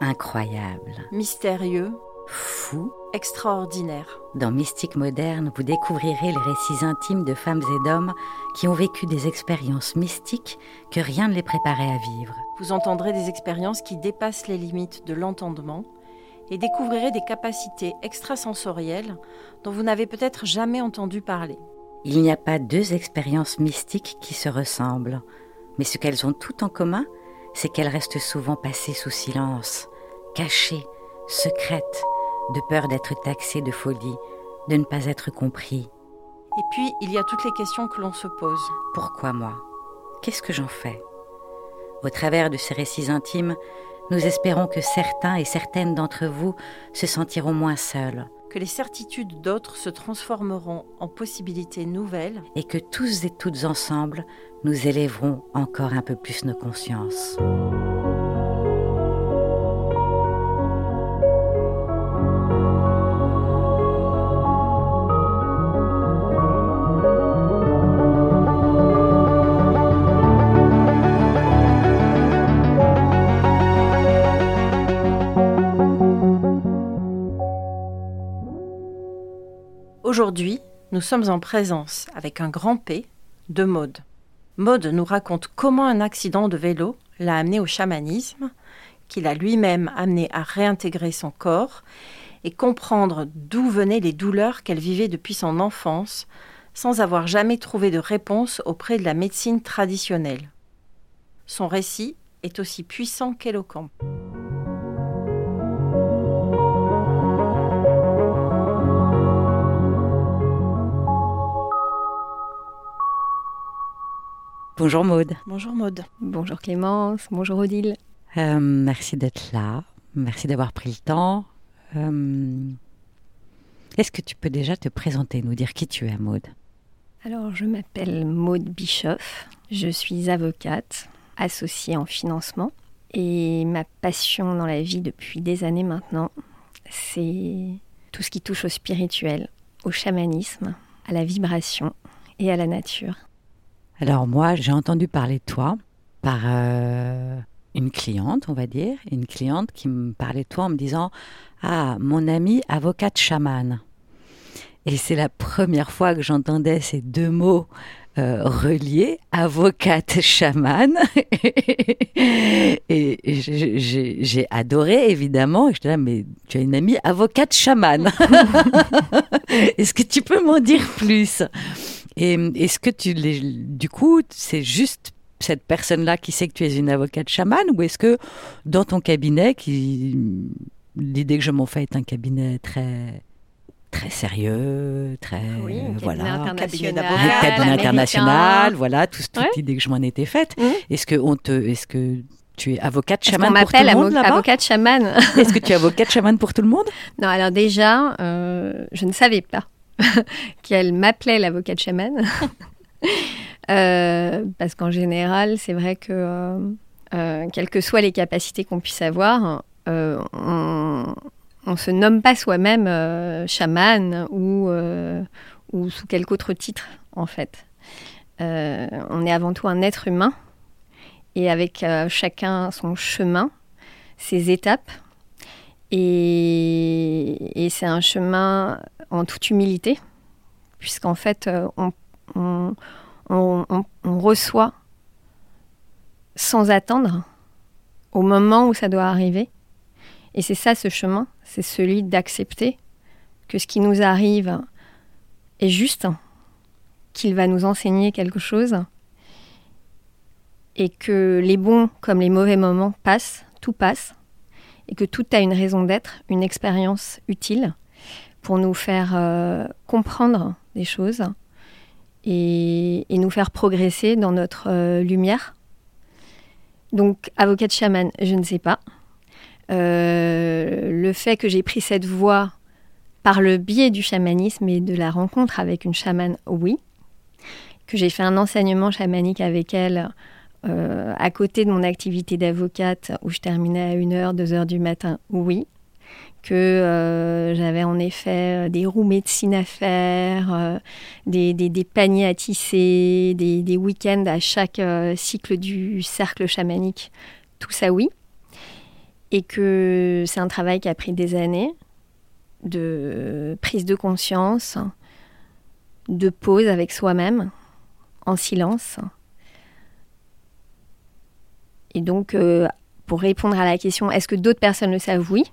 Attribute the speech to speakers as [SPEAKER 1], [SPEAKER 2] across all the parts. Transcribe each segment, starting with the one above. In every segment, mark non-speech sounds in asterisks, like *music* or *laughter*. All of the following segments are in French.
[SPEAKER 1] Incroyable.
[SPEAKER 2] Mystérieux.
[SPEAKER 1] Fou.
[SPEAKER 2] Extraordinaire.
[SPEAKER 1] Dans Mystique moderne, vous découvrirez les récits intimes de femmes et d'hommes qui ont vécu des expériences mystiques que rien ne les préparait à vivre.
[SPEAKER 2] Vous entendrez des expériences qui dépassent les limites de l'entendement et découvrirez des capacités extrasensorielles dont vous n'avez peut-être jamais entendu parler.
[SPEAKER 1] Il n'y a pas deux expériences mystiques qui se ressemblent, mais ce qu'elles ont toutes en commun, c'est qu'elles restent souvent passées sous silence, cachées, secrètes, de peur d'être taxées de folie, de ne pas être compris.
[SPEAKER 2] Et puis, il y a toutes les questions que l'on se pose.
[SPEAKER 1] Pourquoi moi? Qu'est-ce que j'en fais? Au travers de ces récits intimes, nous espérons que certains et certaines d'entre vous se sentiront moins seuls.
[SPEAKER 2] Que les certitudes d'autres se transformeront en possibilités nouvelles.
[SPEAKER 1] Et que tous et toutes ensemble, nous élèverons encore un peu plus nos consciences.
[SPEAKER 2] Nous sommes en présence, avec un grand P, de Maude. Maude nous raconte comment un accident de vélo l'a amené au chamanisme, qu'il a lui-même amené à réintégrer son corps et comprendre d'où venaient les douleurs qu'elle vivait depuis son enfance, sans avoir jamais trouvé de réponse auprès de la médecine traditionnelle. Son récit est aussi puissant qu'éloquent.
[SPEAKER 1] Bonjour Maude.
[SPEAKER 2] Bonjour Maude.
[SPEAKER 3] Bonjour Clémence, bonjour Odile.
[SPEAKER 1] Euh, merci d'être là, merci d'avoir pris le temps. Euh, Est-ce que tu peux déjà te présenter, nous dire qui tu es Maude?
[SPEAKER 3] Alors je m'appelle Maude Bischoff, je suis avocate, associée en financement et ma passion dans la vie depuis des années maintenant, c'est tout ce qui touche au spirituel, au chamanisme, à la vibration et à la nature.
[SPEAKER 1] Alors moi, j'ai entendu parler de toi par euh, une cliente, on va dire, une cliente qui me parlait de toi en me disant Ah, mon amie avocate chamane. Et c'est la première fois que j'entendais ces deux mots euh, reliés, avocate chamane. *laughs* et j'ai adoré, évidemment. Et je là, mais tu as une amie avocate chamane. *laughs* Est-ce que tu peux m'en dire plus? Et est-ce que tu, du coup, c'est juste cette personne-là qui sait que tu es une avocate chamane ou est-ce que dans ton cabinet, qui l'idée que je m'en fais est un cabinet très très sérieux, très
[SPEAKER 3] oui,
[SPEAKER 1] voilà,
[SPEAKER 3] cabinet
[SPEAKER 1] d'avocat, cabinet international, voilà, tout, toute l'idée que je m'en étais faite.
[SPEAKER 3] Mmh.
[SPEAKER 1] Est-ce que on te, est-ce que tu es avocate chamane
[SPEAKER 3] pour
[SPEAKER 1] tout le monde
[SPEAKER 3] avocate chamane?
[SPEAKER 1] Est-ce que tu es avocate chamane pour tout le monde?
[SPEAKER 3] Non, alors déjà, euh, je ne savais pas *laughs* qu'elle m'appelait l'avocate chamane. *laughs* euh, parce qu'en général, c'est vrai que, euh, euh, quelles que soient les capacités qu'on puisse avoir, on ne se nomme pas soi-même euh, chaman ou, euh, ou sous quelque autre titre, en fait. on est avant tout un être humain et avec chacun son chemin, ses étapes. Et, et c'est un chemin en toute humilité, puisqu'en fait, euh, on, on, reçoit sans attendre au moment où ça doit arriver. Et c'est ça ce chemin, c'est celui d'accepter que ce qui nous arrive est juste, qu'il va nous enseigner quelque chose, et que les bons comme les mauvais moments passent, tout passe, et que tout a une raison d'être, une expérience utile pour nous faire euh, comprendre des choses et, nous faire progresser dans notre euh, lumière. Donc, avocate chaman, je ne sais pas. Euh, le fait que j'ai pris cette voie par le biais du chamanisme et de la rencontre avec une chamane, oui. Que j'ai fait un enseignement chamanique avec elle à côté de mon activité d'avocate où je terminais à 1h, 2h du matin, oui que euh, j'avais en effet des roues médecine à faire, euh, des, paniers à tisser, des, week-ends à chaque euh, cycle du cercle chamanique. Tout ça, oui. et que c'est un travail qui a pris des années de prise de conscience, de pause avec soi-même, en silence. Et donc, euh, pour répondre à la question, est-ce que d'autres personnes le savent? Oui.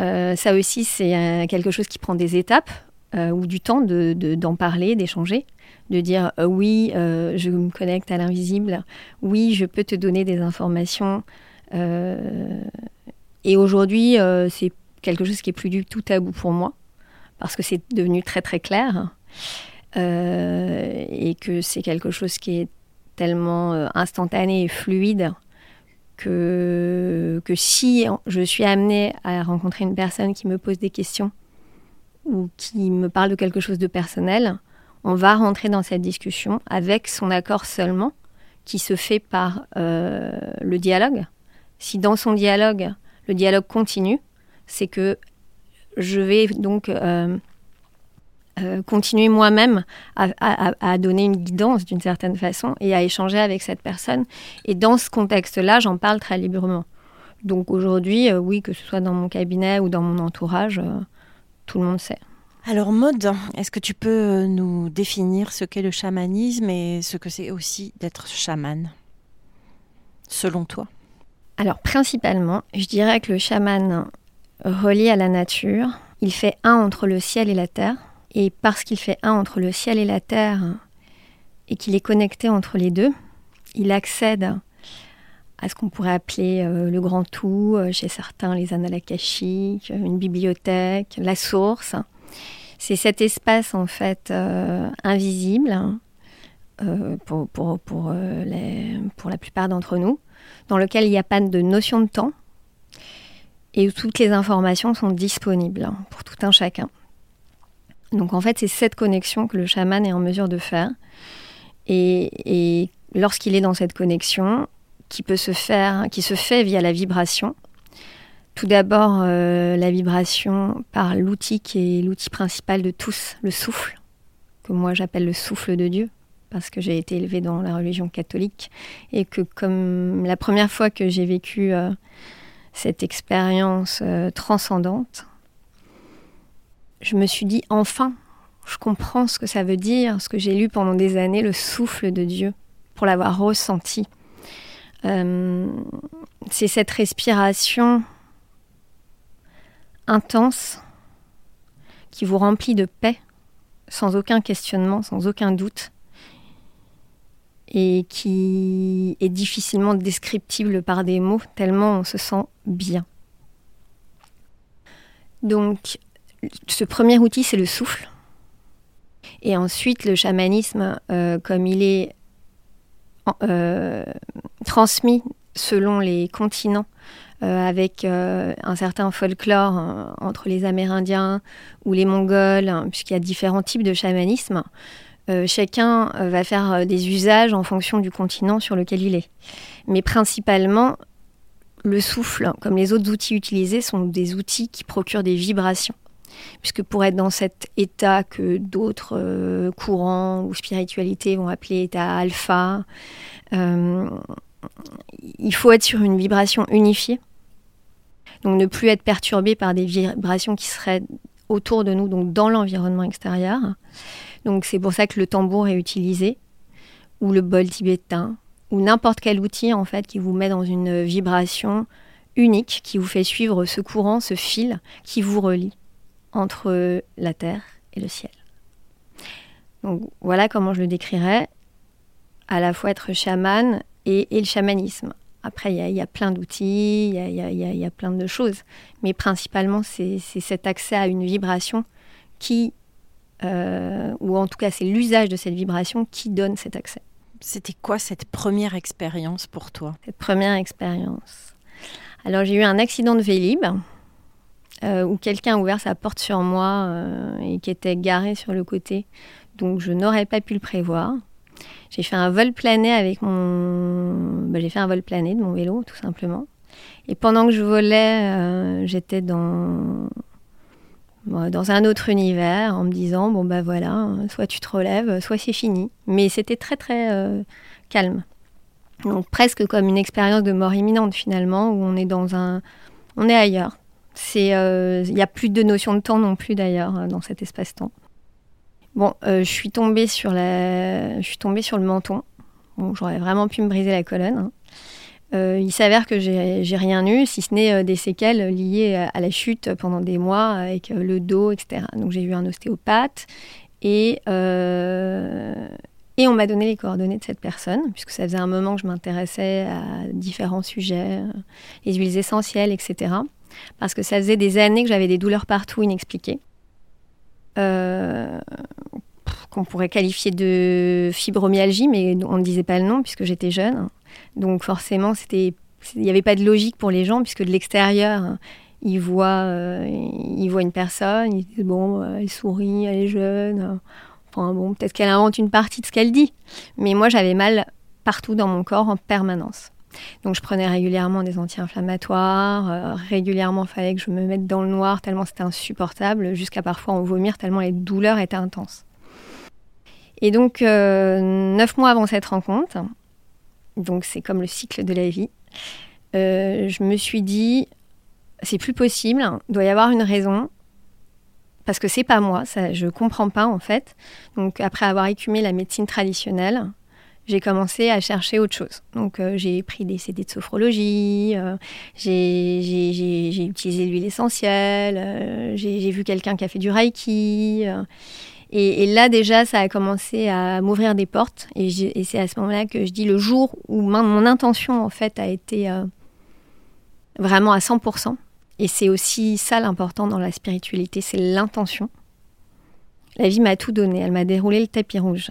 [SPEAKER 3] Euh, ça aussi, c'est euh, quelque chose qui prend des étapes ou du temps d'en parler, d'échanger, de dire oui, je me connecte à l'invisible, oui, je peux te donner des informations. et aujourd'hui, c'est quelque chose qui est plus du tout tabou pour moi, parce que c'est devenu très très clair. et que c'est quelque chose qui est tellement euh, instantané et fluide que, si je suis amenée à rencontrer une personne qui me pose des questions ou qui me parle de quelque chose de personnel, on va rentrer dans cette discussion avec son accord seulement, qui se fait par euh, le dialogue. Si dans son dialogue, le dialogue continue, c'est que je vais donc euh, euh, continuer moi-même à, donner une guidance d'une certaine façon et à échanger avec cette personne. Et dans ce contexte-là, j'en parle très librement. Donc aujourd'hui, euh, oui, que ce soit dans mon cabinet ou dans mon entourage, euh, tout le monde sait.
[SPEAKER 2] Alors Maude, est-ce que tu peux nous définir ce qu'est le chamanisme et ce que c'est aussi d'être chaman, selon toi?
[SPEAKER 3] Alors principalement, je dirais que le chaman relié à la nature, il fait un entre le ciel et la terre et parce qu'il fait un entre le ciel et la terre, et qu'il est connecté entre les deux, il accède à ce qu'on pourrait appeler euh, le grand tout, euh, chez certains les annales akashiques, une bibliothèque, la source. C'est cet espace en fait euh, invisible pour, pour, la plupart d'entre nous, dans lequel il n'y a pas de notion de temps et où toutes les informations sont disponibles pour tout un chacun. Donc en fait, c'est cette connexion que le chaman est en mesure de faire. Et, lorsqu'il est dans cette connexion, qui peut se faire, qui se fait via la vibration. Tout d'abord, euh, la vibration par l'outil qui est l'outil principal de tous, le souffle, que moi j'appelle le souffle de Dieu, parce que j'ai été élevée dans la religion catholique et que comme la première fois que j'ai vécu euh, cette expérience euh, transcendante, je me suis dit enfin, je comprends ce que ça veut dire, ce que j'ai lu pendant des années, le souffle de Dieu, pour l'avoir ressenti. Euh, c'est cette respiration intense qui vous remplit de paix, sans aucun questionnement, sans aucun doute, et qui est difficilement descriptible par des mots, tellement on se sent bien. Donc, ce premier outil, c'est le souffle. Et ensuite, le chamanisme, euh, comme il est euh, transmis selon les continents, euh, avec un certain folklore entre les Amérindiens ou les Mongols, hein, puisqu'il y a différents types de chamanisme, chacun va faire des usages en fonction du continent sur lequel il est. Mais principalement, le souffle, comme les autres outils utilisés, sont des outils qui procurent des vibrations puisque pour être dans cet état que d'autres euh, courants ou spiritualités vont appeler état alpha, euh, il faut être sur une vibration unifiée. Donc ne plus être perturbé par des vibrations qui seraient autour de nous, donc dans l'environnement extérieur. Donc c'est pour ça que le tambour est utilisé, ou le bol tibétain, ou n'importe quel outil en fait qui vous met dans une vibration unique, qui vous fait suivre ce courant, ce fil qui vous relie entre la terre et le ciel. Donc voilà comment je le décrirais, à la fois être chaman et, le chamanisme. Après, il y, a plein d'outils, il y, a, plein de choses, mais principalement, c'est cet accès à une vibration qui, euh, ou en tout cas, c'est l'usage de cette vibration qui donne cet accès.
[SPEAKER 2] C'était quoi cette première expérience pour toi?
[SPEAKER 3] Cette première expérience. Alors, j'ai eu un accident de Vélib euh, où quelqu'un a ouvert sa porte sur moi euh, et qui était garé sur le côté. Donc je n'aurais pas pu le prévoir. J'ai fait un vol plané avec mon. Bah, j'ai fait un vol plané de mon vélo, tout simplement. Et pendant que je volais, euh, j'étais dans dans un autre univers en me disant bon bah voilà, soit tu te relèves, soit c'est fini. Mais c'était très très calme. Donc presque comme une expérience de mort imminente finalement, où on est dans un, on est ailleurs. Euh, il n'y a plus de notion de temps non plus d'ailleurs euh, dans cet espace-temps. Bon, euh, je suis tombée sur la, je suis tombée sur le menton. Bon, j'aurais vraiment pu me briser la colonne. hein. Il s'avère que j'ai rien eu, si ce n'est des séquelles liées à, la chute pendant des mois avec le dos, etc. Donc j'ai vu un ostéopathe et, et on m'a donné les coordonnées de cette personne, puisque ça faisait un moment que je m'intéressais à différents sujets, les huiles essentielles, etc. Parce que ça faisait des années que j'avais des douleurs partout inexpliquées. Euh, qu'on pourrait qualifier de fibromyalgie, mais on ne disait pas le nom puisque j'étais jeune. Donc forcément, il n'y avait pas de logique pour les gens puisque de l'extérieur, ils voient, euh, ils voient une personne, ils disent bon, euh, elle sourit, elle est jeune. Enfin bon, peut-être qu'elle invente une partie de ce qu'elle dit. Mais moi, j'avais mal partout dans mon corps en permanence. Donc je prenais régulièrement des anti-inflammatoires, euh, régulièrement fallait que je me mette dans le noir tellement c'était insupportable, jusqu'à parfois en vomir tellement les douleurs étaient intenses. Et donc euh, neuf mois avant cette rencontre, donc c'est comme le cycle de la vie, euh, je me suis dit c'est plus possible, doit y avoir une raison, parce que c'est pas moi, ça, je comprends pas en fait. Donc après avoir écumé la médecine traditionnelle, j'ai commencé à chercher autre chose. Donc euh, j'ai pris des CD de sophrologie, euh, j'ai utilisé l'huile essentielle, euh, j'ai vu quelqu'un qui a fait du reiki. et, et là déjà, ça a commencé à m'ouvrir des portes. Et, c'est à ce moment-là que je dis le jour où mon, intention en fait a été vraiment à 100%. Et c'est aussi ça l'important dans la spiritualité, c'est l'intention. La vie m'a tout donné, elle m'a déroulé le tapis rouge.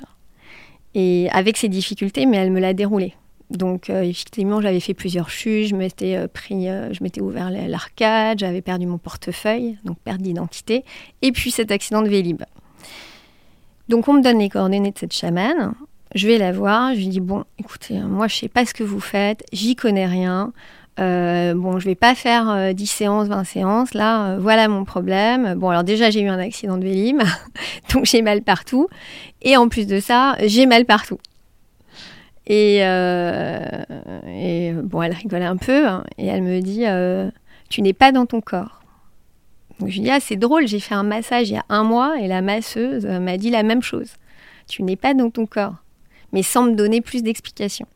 [SPEAKER 3] Et avec ses difficultés, mais elle me l'a déroulé. Donc euh, effectivement, j'avais fait plusieurs chutes, je m'étais euh, pris, euh, je m'étais ouvert la- l'arcade, j'avais perdu mon portefeuille, donc perte d'identité, et puis cet accident de Vélib. Donc on me donne les coordonnées de cette chamane, je vais la voir, je lui dis bon, écoutez, moi je sais pas ce que vous faites, j'y connais rien. Euh, bon, je vais pas faire euh, 10 séances, 20 séances. Là, euh, voilà mon problème. Bon, alors déjà, j'ai eu un accident de Vélib, *laughs* donc j'ai mal partout. Et en plus de ça, j'ai mal partout. Et, euh, bon, elle rigole un peu hein, et elle me dit Tu n'es pas dans ton corps. Donc je lui dis Ah, c'est drôle, j'ai fait un massage il y a un mois et la masseuse m'a dit la même chose. Tu n'es pas dans ton corps, mais sans me donner plus d'explications.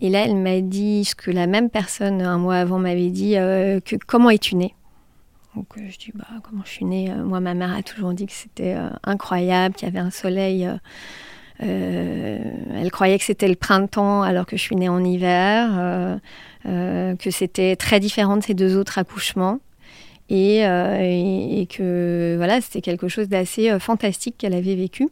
[SPEAKER 3] Et là, elle m'a dit ce que la même personne un mois avant m'avait dit euh, que comment es-tu née? Donc euh, je dis bah comment je suis née? Euh, Moi ma mère a toujours dit que c'était incroyable, qu'il y avait un soleil. elle croyait que c'était le printemps alors que je suis née en hiver, que c'était très différent de ces deux autres accouchements et, et- que voilà c'était quelque chose d'assez fantastique qu'elle avait vécu.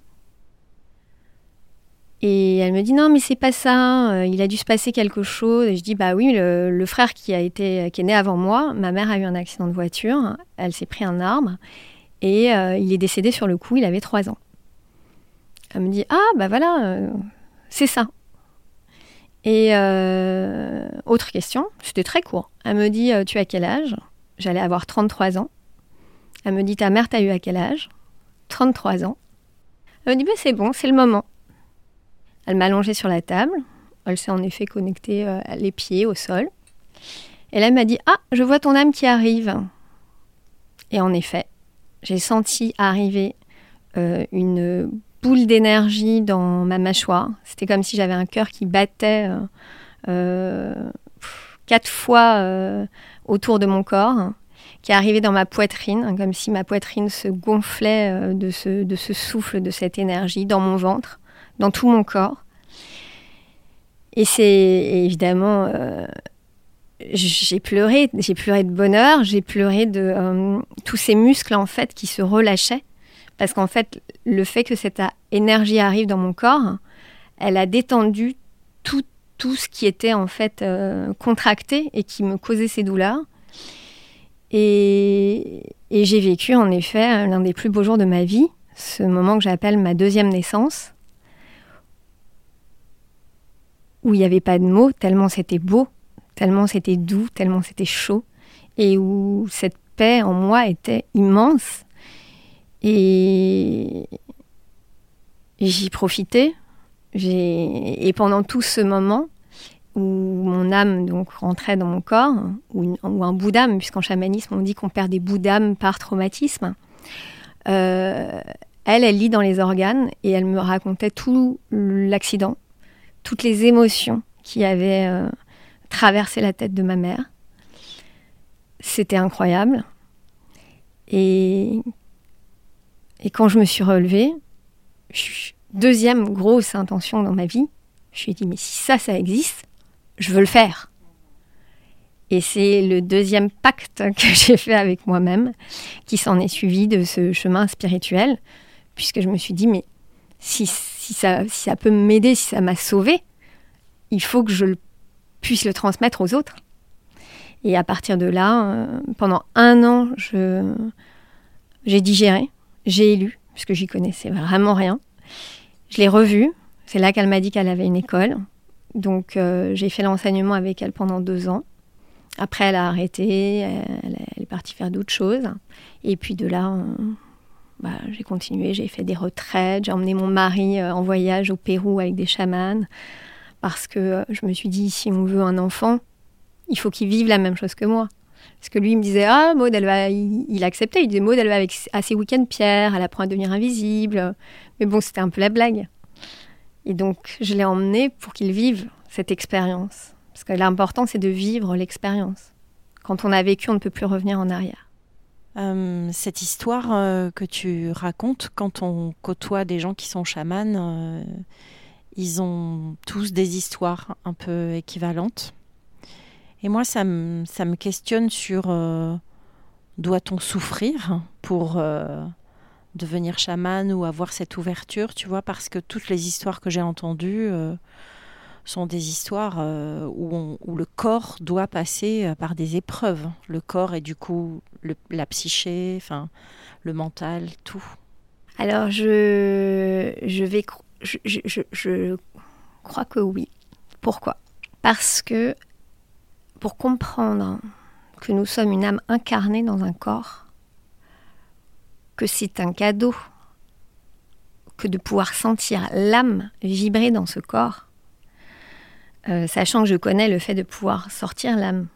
[SPEAKER 3] Et elle me dit non mais c'est pas ça, euh, il a dû se passer quelque chose. Et je dis bah oui le, frère qui a été qui est né avant moi, ma mère a eu un accident de voiture, elle s'est pris un arbre et euh, il est décédé sur le coup, il avait trois ans. Elle me dit ah bah voilà euh, c'est ça. Et autre question, c'était très court. Elle me dit tu as quel âge? J'allais avoir 33 ans. Elle me dit ta mère t'a eu à quel âge? 33 ans. Elle me dit bah, c'est bon, c'est le moment. Elle m'a allongée sur la table. Elle s'est en effet connectée euh, les pieds au sol. Et là, elle m'a dit Ah, je vois ton âme qui arrive. Et en effet, j'ai senti arriver euh, une boule d'énergie dans ma mâchoire. C'était comme si j'avais un cœur qui battait euh, quatre fois autour de mon corps, qui arrivait dans ma poitrine, comme si ma poitrine se gonflait de ce souffle, de cette énergie, dans mon ventre dans tout mon corps. Et c'est évidemment, euh, j'ai pleuré, j'ai pleuré de bonheur, j'ai pleuré de euh, tous ces muscles en fait qui se relâchaient, parce qu'en fait, le fait que cette énergie arrive dans mon corps, elle a détendu tout, tout ce qui était en fait euh, contracté et qui me causait ces douleurs. Et, et j'ai vécu en effet l'un des plus beaux jours de ma vie, ce moment que j'appelle ma deuxième naissance où il n'y avait pas de mots, tellement c'était beau, tellement c'était doux, tellement c'était chaud, et où cette paix en moi était immense. Et, j'y profitais, Et pendant tout ce moment, où mon âme donc rentrait dans mon corps, ou, un bout d'âme, puisqu'en chamanisme on dit qu'on perd des bouts d'âme par traumatisme. Euh, elle, elle lit dans les organes et elle me racontait tout l'accident, toutes les émotions qui avaient euh, traversé la tête de ma mère. C'était incroyable. Et, quand je me suis relevée, deuxième grosse intention dans ma vie, je me suis dit, mais si ça, ça existe, je veux le faire. Et c'est le deuxième pacte *laughs* que j'ai fait avec moi-même qui s'en est suivi de ce chemin spirituel, puisque je me suis dit, mais si, si, ça, peut m'aider, si ça m'a sauvé, il faut que je puisse le transmettre aux autres. Et à partir de là, euh, pendant un an, j'ai digéré, j'ai lu, puisque j'y connaissais vraiment rien. Je l'ai revue. C'est là qu'elle m'a dit qu'elle avait une école. Donc euh, j'ai fait l'enseignement avec elle pendant deux ans. Après, elle a arrêté, elle, est partie faire d'autres choses. Et puis de là, bah, j'ai continué, j'ai fait des retraites, j'ai emmené mon mari euh, en voyage au Pérou avec des chamans. Parce que euh, je me suis dit, si on veut un enfant, il faut qu'il vive la même chose que moi. Parce que lui, il me disait, ah, Maud, elle va, il, acceptait, il disait, Maud, elle va avec, à ses week-ends pierre, elle apprend à devenir invisible. Mais bon, c'était un peu la blague. Et donc, je l'ai emmené pour qu'il vive cette expérience. Parce que l'important, c'est de vivre l'expérience. Quand on a vécu, on ne peut plus revenir en arrière.
[SPEAKER 2] Euh, cette histoire euh, que tu racontes, quand on côtoie des gens qui sont chamans, euh, ils ont tous des histoires un peu équivalentes. Et moi, ça me, questionne sur doit-on souffrir pour devenir chaman ou avoir cette ouverture, tu vois, parce que toutes les histoires que j'ai entendues sont des histoires euh, où, le corps doit passer euh, par des épreuves. Le corps et du coup la psyché, enfin le mental, tout.
[SPEAKER 3] Alors je, je vais, je, je, je crois que oui. Pourquoi? Parce que pour comprendre que nous sommes une âme incarnée dans un corps, que c'est un cadeau que de pouvoir sentir l'âme vibrer dans ce corps, euh, sachant que je connais le fait de pouvoir sortir l'âme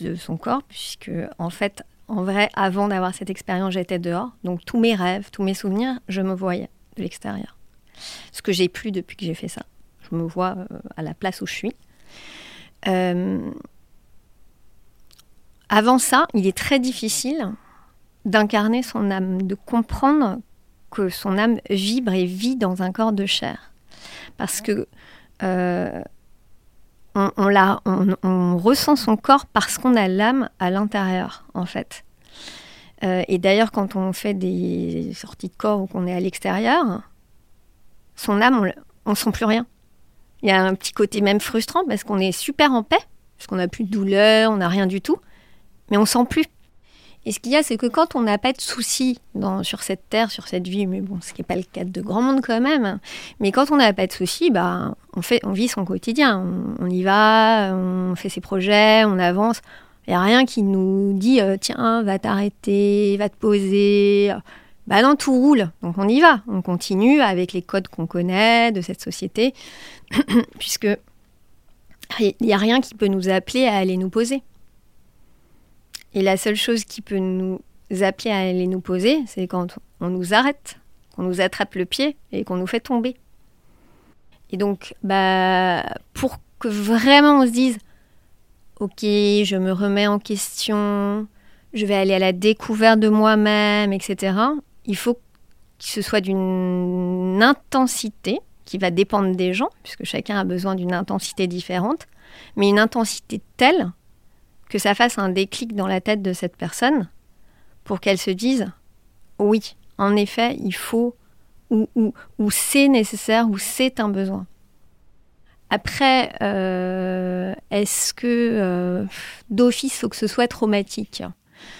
[SPEAKER 3] de son corps, puisque en fait, en vrai, avant d'avoir cette expérience, j'étais dehors, donc tous mes rêves, tous mes souvenirs, je me voyais de l'extérieur. Ce que j'ai plus depuis que j'ai fait ça. Je me vois euh, à la place où je suis. Euh, avant ça, il est très difficile d'incarner son âme, de comprendre que son âme vibre et vit dans un corps de chair. Parce que on, ressent son corps parce qu'on a l'âme à l'intérieur, en fait. Euh, et d'ailleurs, quand on fait des sorties de corps ou qu'on est à l'extérieur, son âme, on ne sent plus rien. Il y a un petit côté même frustrant parce qu'on est super en paix, parce qu'on n'a plus de douleur, on n'a rien du tout, mais on sent plus et ce qu'il y a, c'est que quand on n'a pas de soucis sur cette terre, sur cette vie, mais bon, ce qui n'est pas le cas de grand monde quand même, mais quand on n'a pas de soucis, bah, on, fait, on vit son quotidien. On, y va, on fait ses projets, on avance. Il n'y a rien qui nous dit euh, tiens, va t'arrêter, va te poser. Bah non, tout roule. Donc on y va. On continue avec les codes qu'on connaît de cette société, *clears throat* puisque il n'y a rien qui peut nous appeler à aller nous poser. Et la seule chose qui peut nous appeler à aller nous poser, c'est quand on nous arrête, qu'on nous attrape le pied et qu'on nous fait tomber. Et donc, bah, pour que vraiment on se dise, ok, je me remets en question, je vais aller à la découverte de moi-même, etc., il faut que ce soit d'une intensité qui va dépendre des gens, puisque chacun a besoin d'une intensité différente, mais une intensité telle que ça fasse un déclic dans la tête de cette personne pour qu'elle se dise oui, en effet, il faut ou, ou, c'est nécessaire ou c'est un besoin. Après, euh, est-ce que euh, d'office, faut que ce soit traumatique?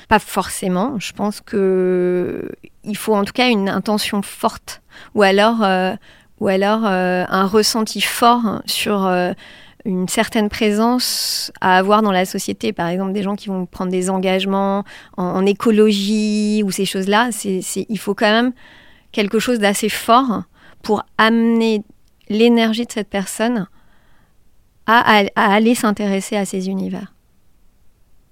[SPEAKER 3] Pas forcément. Je pense que il faut en tout cas une intention forte, ou alors, euh, ou alors un ressenti fort sur une certaine présence à avoir dans la société. Par exemple, des gens qui vont prendre des engagements en, écologie ou ces choses-là. Il faut quand même quelque chose d'assez fort pour amener l'énergie de cette personne à, à aller s'intéresser à ces univers.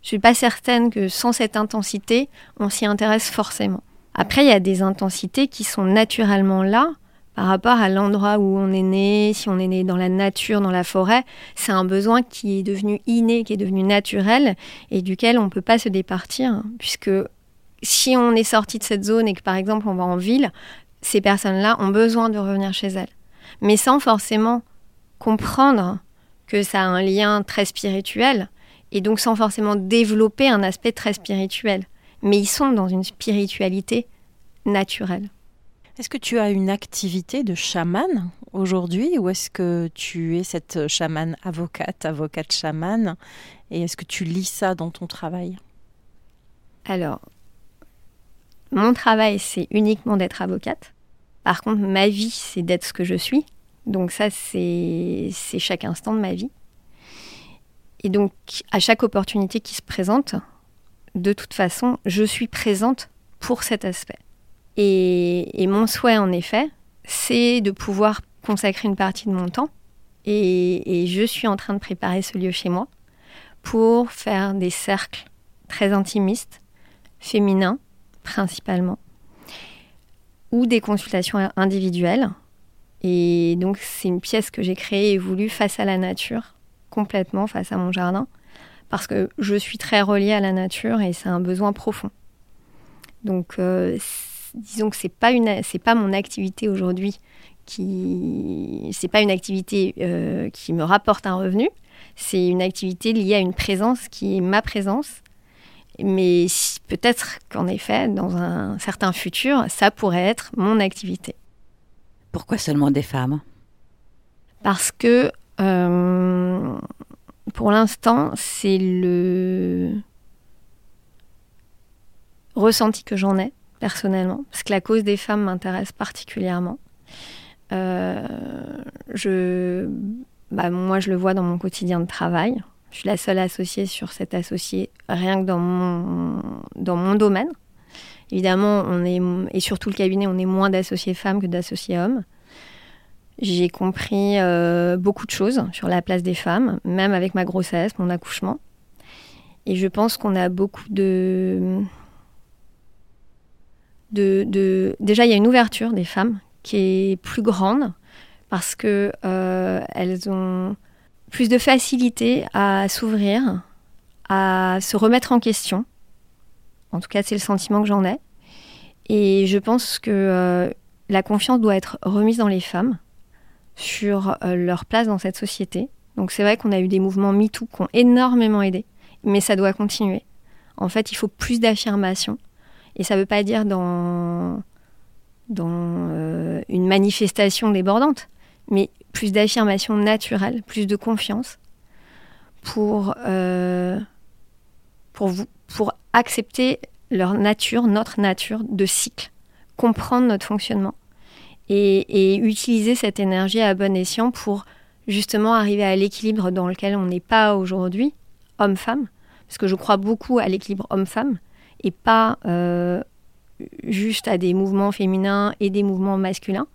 [SPEAKER 3] Je suis pas certaine que sans cette intensité, on s'y intéresse forcément. Après, il y a des intensités qui sont naturellement là par rapport à l'endroit où on est né, si on est né dans la nature, dans la forêt. C'est un besoin qui est devenu inné, qui est devenu naturel et duquel on ne peut pas se départir. Puisque si on est sorti de cette zone et que par exemple on va en ville, ces personnes-là ont besoin de revenir chez elles. Mais sans forcément comprendre que ça a un lien très spirituel et donc sans forcément développer un aspect très spirituel. Mais ils sont dans une spiritualité naturelle.
[SPEAKER 2] Est-ce que tu as une activité de chaman aujourd'hui ou est-ce que tu es cette chamane avocate, avocate chamane Et est-ce que tu lis ça dans ton travail?
[SPEAKER 3] Alors, mon travail, c'est uniquement d'être avocate. Par contre, ma vie, c'est d'être ce que je suis. Donc ça, c'est chaque instant de ma vie. Et donc, à chaque opportunité qui se présente, de toute façon, je suis présente pour cet aspect. Et, mon souhait, en effet, c'est de pouvoir consacrer une partie de mon temps. Et, je suis en train de préparer ce lieu chez moi pour faire des cercles très intimistes, féminins principalement, ou des consultations individuelles. Et donc c'est une pièce que j'ai créée et voulue face à la nature, complètement face à mon jardin, parce que je suis très reliée à la nature et c'est un besoin profond. Donc euh, disons que c'est pas une c'est pas mon activité aujourd'hui qui c'est pas une activité euh, qui me rapporte un revenu. C'est une activité liée à une présence qui est ma présence. Mais peut-être qu'en effet dans un certain futur ça pourrait être mon activité.
[SPEAKER 1] Pourquoi seulement des femmes?
[SPEAKER 3] Parce que euh, pour l'instant c'est le ressenti que j'en ai personnellement, parce que la cause des femmes m'intéresse particulièrement. Euh, je, bah, moi, je le vois dans mon quotidien de travail. Je suis la seule associée sur cet associé, rien que dans mon, dans mon domaine. Évidemment, on est, et surtout le cabinet, on est moins d'associés femmes que d'associés hommes. J'ai compris euh, beaucoup de choses sur la place des femmes, même avec ma grossesse, mon accouchement. Et je pense qu'on a beaucoup de, de, déjà il y a une ouverture des femmes qui est plus grande parce que euh, elles ont plus de facilité à s'ouvrir, à se remettre en question. En tout cas, c'est le sentiment que j'en ai. Et je pense que euh, la confiance doit être remise dans les femmes sur euh, leur place dans cette société. Donc c'est vrai qu'on a eu des mouvements MeToo qui ont énormément aidé, mais ça doit continuer. En fait, il faut plus d'affirmation et ça ne veut pas dire dans, dans euh, une manifestation débordante, mais plus d'affirmation naturelle, plus de confiance pour, euh, pour, vous, pour accepter leur nature, notre nature de cycle, comprendre notre fonctionnement et, et utiliser cette énergie à bon escient pour justement arriver à l'équilibre dans lequel on n'est pas aujourd'hui, homme-femme, parce que je crois beaucoup à l'équilibre homme-femme, et pas euh, juste à des mouvements féminins et des mouvements masculins.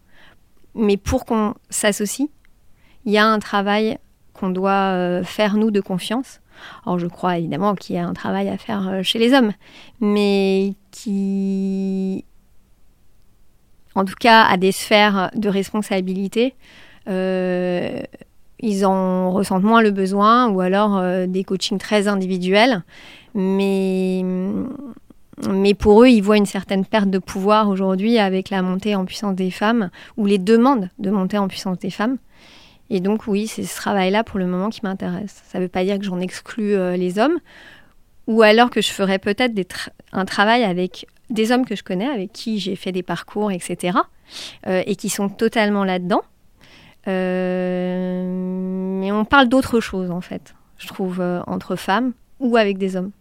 [SPEAKER 3] Mais pour qu'on s'associe, il y a un travail qu'on doit euh, faire, nous, de confiance. Alors, je crois évidemment qu'il y a un travail à faire euh, chez les hommes, mais qui, en tout cas, a des sphères de responsabilité. Ils en ressentent moins le besoin, ou alors des coachings très individuels. Mais, mais pour eux, ils voient une certaine perte de pouvoir aujourd'hui avec la montée en puissance des femmes ou les demandes de montée en puissance des femmes. Et donc oui, c'est ce travail-là pour le moment qui m'intéresse. Ça ne veut pas dire que j'en exclus euh, les hommes, ou alors que je ferais peut-être un travail avec des hommes que je connais, avec qui j'ai fait des parcours, etc., euh, et qui sont totalement là-dedans. Euh, mais on parle d'autre chose, en fait, je trouve, entre femmes ou avec des hommes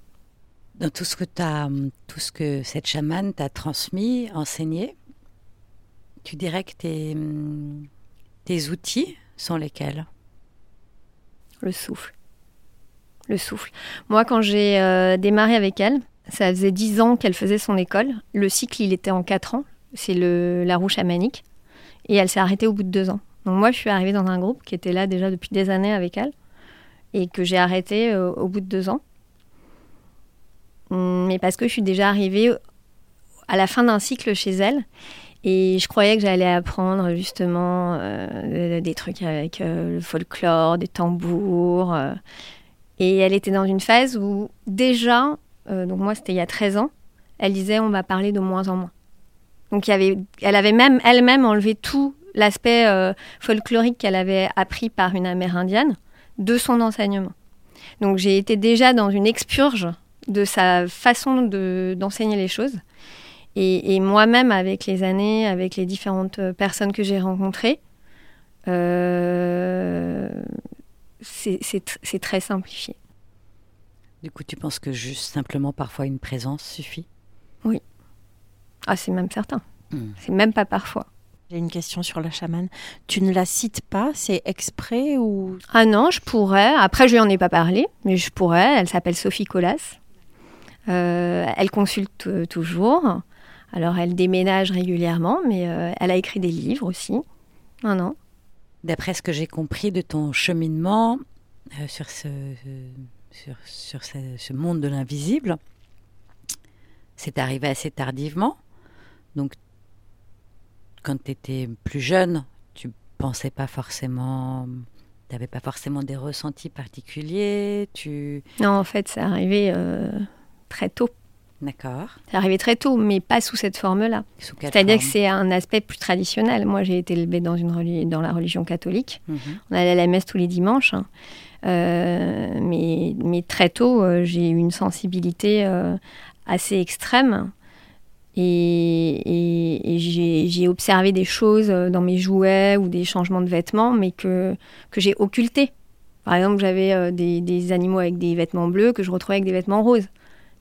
[SPEAKER 1] dans tout ce que as, tout ce que cette chamane t'a transmis, enseigné, tu dirais que tes, tes outils sont lesquels?
[SPEAKER 3] Le souffle. Le souffle. Moi, quand j'ai euh, démarré avec elle, ça faisait dix ans qu'elle faisait son école. Le cycle, il était en quatre ans. C'est la roue chamanique. Et elle s'est arrêtée au bout de deux ans. Donc moi, je suis arrivée dans un groupe qui était là déjà depuis des années avec elle et que j'ai arrêté euh, au bout de deux ans. Hum, mais parce que je suis déjà arrivée à la fin d'un cycle chez elle et je croyais que j'allais apprendre justement euh, des trucs avec euh, le folklore, des tambours. et elle était dans une phase où déjà, donc moi c'était il y a 13 ans, elle disait on va parler de moins en moins. Donc elle avait même elle-même enlevé tout l'aspect euh, folklorique qu'elle avait appris par une amérindienne de son enseignement. Donc j'ai été déjà dans une expurge de sa façon d'enseigner les choses. Et, moi-même, avec les années, avec les différentes personnes que j'ai rencontrées, euh, c'est très simplifié.
[SPEAKER 1] Du coup, tu penses que juste simplement parfois une présence suffit?
[SPEAKER 3] Oui. Ah, c'est même certain. Hmm. C'est même pas parfois.
[SPEAKER 2] J'ai une question sur la chamane. Tu ne la cites pas C'est exprès ou?
[SPEAKER 3] Ah non, je pourrais. Après, je lui en ai pas parlé, mais je pourrais. Elle s'appelle Sophie Colas. Euh, elle consulte euh, toujours. Alors, elle déménage régulièrement, mais euh, elle a écrit des livres aussi. Non, non.
[SPEAKER 1] D'après ce que j'ai compris de ton cheminement sur, ce, sur, sur ce monde de l'invisible, c'est arrivé assez tardivement. Donc, quand tu étais plus jeune, tu pensais pas forcément. Tu n'avais pas forcément des ressentis particuliers tu...
[SPEAKER 3] Non, en fait, c'est arrivé euh, très tôt.
[SPEAKER 1] D'accord.
[SPEAKER 3] C'est arrivé très tôt, mais pas sous cette forme-là. C'est-à-dire que c'est un aspect plus traditionnel. Moi, j'ai été élevée dans, une dans la religion catholique. Mhm. On allait à la messe tous les dimanches. Hein. Euh, mais, mais, très tôt, euh, j'ai eu une sensibilité assez extrême et, j'ai observé des choses dans mes jouets ou des changements de vêtements, mais que, que j'ai occulté. Par exemple, j'avais euh, des, animaux avec des vêtements bleus que je retrouvais avec des vêtements roses.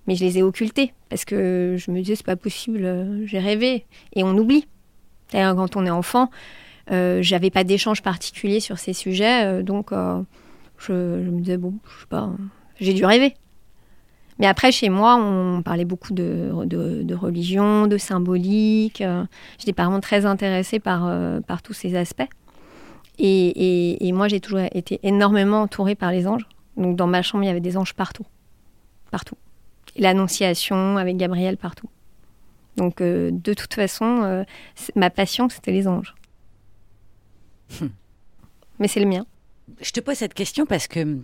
[SPEAKER 3] Mais je les ai occultés parce que je me disais, c'est pas possible, euh, j'ai rêvé. Et on oublie. D'ailleurs, quand on est enfant, euh, j'avais pas d'échange particulier sur ces sujets, euh, donc je, je, me disais, bon, je sais pas, j'ai dû rêver. Mais après, chez moi, on parlait beaucoup de, de, religion, de symbolique. Euh, j'étais vraiment très intéressée par, euh, par tous ces aspects. Et, et, moi, j'ai toujours été énormément entourée par les anges. Donc, dans ma chambre, il y avait des anges partout. Partout. L'Annonciation avec Gabriel partout. Donc, euh, de toute façon, ma passion, c'était les anges. Hmm. Mais c'est le mien.
[SPEAKER 1] Je te pose cette question parce que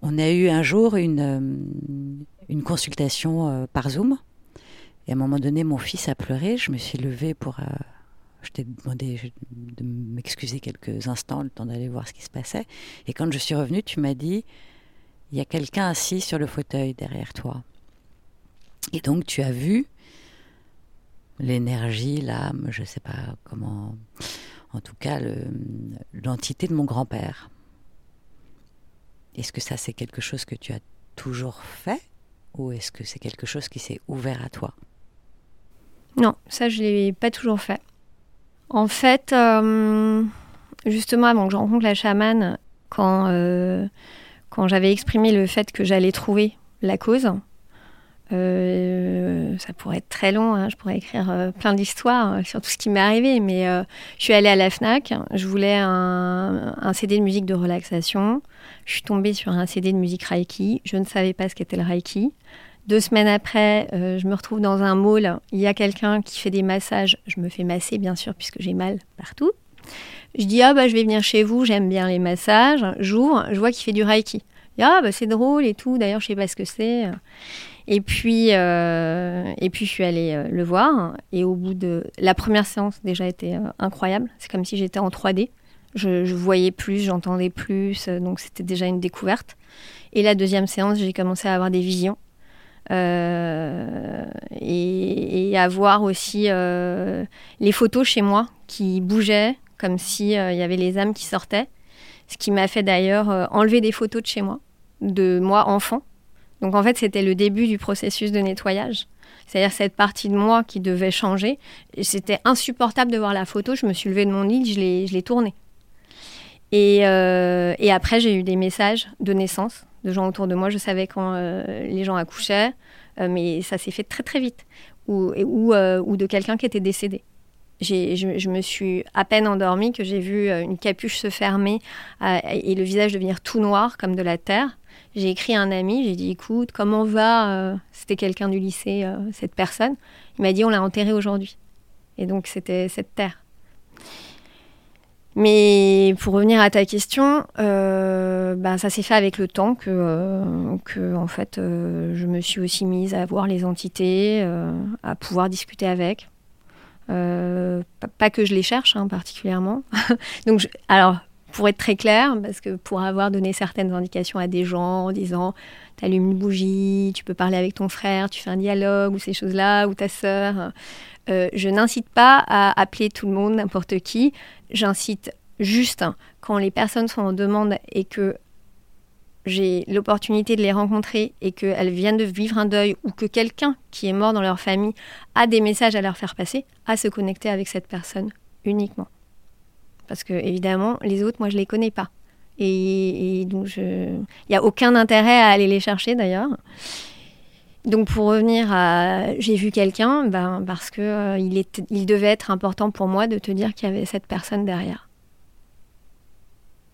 [SPEAKER 1] on a eu un jour une, une consultation euh, par Zoom. Et à un moment donné, mon fils a pleuré. Je me suis levée pour. Euh, je t'ai demandé de m'excuser quelques instants, le temps d'aller voir ce qui se passait. Et quand je suis revenue, tu m'as dit il y a quelqu'un assis sur le fauteuil derrière toi. Et donc, tu as vu l'énergie, l'âme, je ne sais pas comment. En tout cas, l'entité de mon grand-père. Est-ce que ça, c'est quelque chose que tu as toujours fait? Ou est-ce que c'est quelque chose qui s'est ouvert à toi?
[SPEAKER 3] Non, ça je ne l'ai pas toujours fait. En fait, euh, justement avant que je rencontre la chamane, quand, euh, quand j'avais exprimé le fait que j'allais trouver la cause, euh, ça pourrait être très long, hein, je pourrais écrire plein d'histoires sur tout ce qui m'est arrivé, mais je suis allée à la FNAC, je voulais un, CD de musique de relaxation, je suis tombée sur un CD de musique Reiki. Je ne savais pas ce qu'était le Reiki. Deux semaines après, euh, je me retrouve dans un mall. Il y a quelqu'un qui fait des massages. Je me fais masser, bien sûr, puisque j'ai mal partout. Je dis, ah bah je vais venir chez vous, j'aime bien les massages. J'ouvre, je vois qu'il fait du Reiki. ah bah c'est drôle et tout. D'ailleurs, je sais pas ce que c'est. Et puis, euh, et puis je suis allée euh, le voir. Et au bout de la première séance, déjà était incroyable. C'est comme si j'étais en 3D. Je, voyais plus, j'entendais plus, euh, donc c'était déjà une découverte. Et la deuxième séance, j'ai commencé à avoir des visions. Euh, et, à voir aussi euh, les photos chez moi qui bougeaient, comme s'il il y avait les âmes qui sortaient. Ce qui m'a fait d'ailleurs enlever des photos de chez moi, de moi enfant. Donc en fait, c'était le début du processus de nettoyage. C'est-à-dire cette partie de moi qui devait changer. C'était insupportable de voir la photo. Je me suis levée de mon lit, je l'ai tournée. Euh, et, après, j'ai eu des messages de naissance de gens autour de moi. Je savais quand euh, les gens accouchaient, euh, mais ça s'est fait très très vite. Ou, ou, ou de quelqu'un qui était décédé. je, me suis à peine endormie que j'ai vu une capuche se fermer et le visage devenir tout noir comme de la terre. J'ai écrit à un ami, j'ai dit écoute, comment va euh, C'était quelqu'un du lycée, cette personne? Il m'a dit on l'a enterré aujourd'hui. Et donc c'était cette terre. Mais pour revenir à ta question, bah, ça s'est fait avec le temps que, que en fait, je me suis aussi mise à voir les entités, à pouvoir discuter avec. Euh, pas que je les cherche hein, particulièrement. *laughs* Donc, alors, pour être très clair, parce que pour avoir donné certaines indications à des gens en disant tu allumes une bougie, tu peux parler avec ton frère, tu fais un dialogue ou ces choses-là, ou ta sœur, euh, je n'incite pas à appeler tout le monde, n'importe qui. J'incite juste quand les personnes sont en demande et que j'ai l'opportunité de les rencontrer et qu'elles viennent de vivre un deuil ou que quelqu'un qui est mort dans leur famille a des messages à leur faire passer, à se connecter avec cette personne uniquement. Parce que évidemment, les autres, moi, je les connais pas. Et, donc, il n'y a aucun intérêt à aller les chercher d'ailleurs. Donc, pour revenir à j'ai vu quelqu'un, ben, parce que euh, il, il devait être important pour moi de te dire qu'il y avait cette personne derrière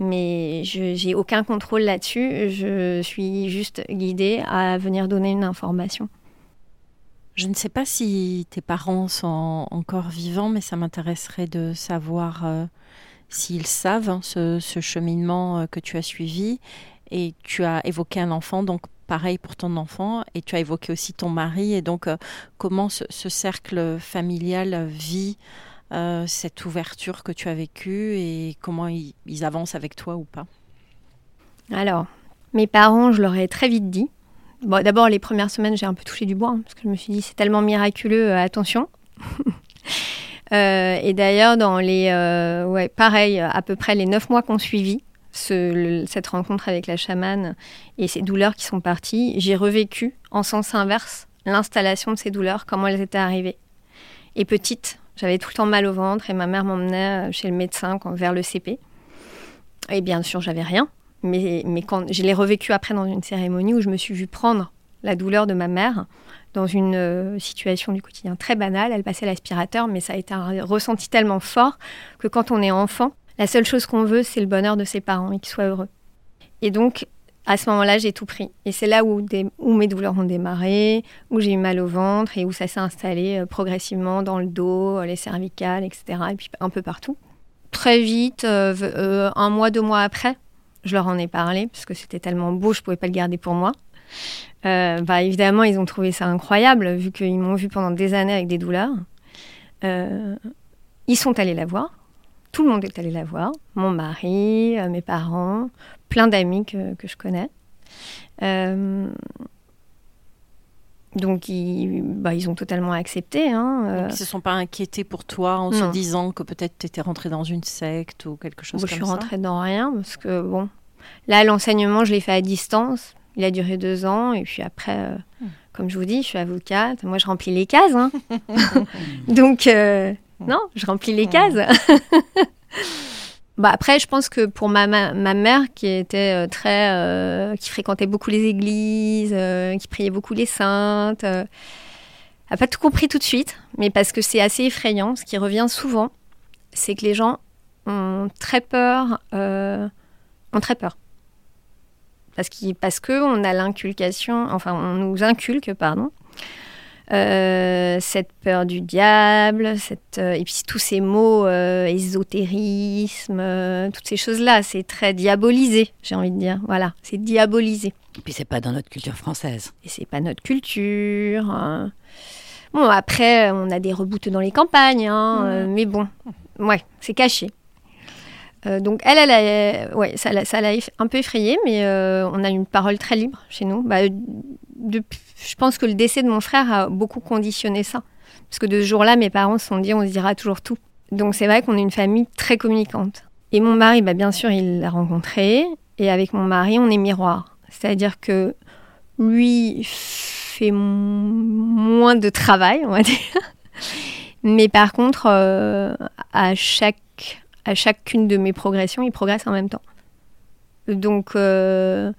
[SPEAKER 3] mais je n'ai aucun contrôle là-dessus. Je suis juste guidée à venir donner une information.
[SPEAKER 2] Je ne sais pas si tes parents sont encore vivants, mais ça m'intéresserait de savoir euh, s'ils savent hein, ce, cheminement euh, que tu as suivi. Et tu as évoqué un enfant, donc pareil pour ton enfant, et tu as évoqué aussi ton mari. Et donc, euh, comment ce, cercle familial vit cette ouverture que tu as vécue et comment ils, avancent avec toi ou pas?
[SPEAKER 3] Alors, mes parents, je leur ai très vite dit. Bon, D'abord, les premières semaines, j'ai un peu touché du bois, hein, parce que je me suis dit, c'est tellement miraculeux, euh, attention. *laughs* Euh, et d'ailleurs, dans les, ouais, pareil, à peu près les neuf mois qu'on suivi, ce, cette rencontre avec la chamane et ces douleurs qui sont parties, j'ai revécu en sens inverse l'installation de ces douleurs, comment elles étaient arrivées. Et petite, j'avais tout le temps mal au ventre et ma mère m'emmenait euh, chez le médecin vers le CP. Et bien sûr, j'avais rien. Mais, quand je l'ai revécu après dans une cérémonie où je me suis vue prendre la douleur de ma mère dans une euh, situation du quotidien très banale. Elle passait l'aspirateur, mais ça a été un ressenti tellement fort que quand on est enfant, la seule chose qu'on veut, c'est le bonheur de ses parents et qu'ils soient heureux. Et donc, à ce moment-là, j'ai tout pris. Et c'est là où, mes douleurs ont démarré, où j'ai eu mal au ventre et où ça s'est installé euh, progressivement dans le dos, euh, les cervicales, etc. Et puis un peu partout. Très vite, un mois, deux mois après, je leur en ai parlé parce que c'était tellement beau, je pouvais pas le garder pour moi. bah, évidemment, ils ont trouvé ça incroyable vu qu'ils m'ont vu pendant des années avec des douleurs. ils sont allés la voir. Tout le monde est allé la voir. Mon mari, mes parents, plein d'amis que, que, je connais. Euh, donc ils, bah, ils ont totalement accepté. Hein,
[SPEAKER 2] euh. Ils ne se sont pas inquiétés pour toi en se disant que peut-être tu étais rentrée dans une secte ou quelque chose comme ça
[SPEAKER 3] Je suis rentrée dans rien parce que, bon, là, l'enseignement, je l'ai fait à distance. Il a duré deux ans et puis après, euh, hmm. comme je vous dis, je suis avocate. Moi, je remplis les cases. Hein. *laughs* donc, non, je remplis les hmm. cases. *laughs* Bah après, je pense que pour ma, ma, mère, qui était euh, très, euh, qui fréquentait beaucoup les églises, euh, qui priait beaucoup les saintes, n'a pas tout compris tout de suite, mais parce que c'est assez effrayant. Ce qui revient souvent, c'est que les gens ont très peur, ont très peur, parce qu'on parce a l'inculcation, enfin, on nous inculque, pardon, euh, cette peur du diable, cette, euh, et puis tous ces mots euh, ésotérisme, toutes ces choses-là, c'est très diabolisé, j'ai envie de dire. Voilà, c'est diabolisé.
[SPEAKER 1] Et puis c'est pas dans notre culture française.
[SPEAKER 3] Et c'est pas notre culture. Hein. Bon, après, on a des reboots dans les campagnes, hein, mais bon, ouais, c'est caché. Donc elle, ouais, ça, l'a un peu effrayée, mais on a une parole très libre chez nous. Bah, je pense que le décès de mon frère a beaucoup conditionné ça. Parce que de ce jour-là, mes parents se sont dit, on se dira toujours tout. Donc c'est vrai qu'on est une famille très communicante. Et mon mari, bah, bien sûr, il l'a rencontré. Et avec mon mari, on est miroir. C'est-à-dire que lui fait moins de travail, on va dire. Mais par contre, euh, à, chaque, à chacune de mes progressions, il progresse en même temps. Donc, euh,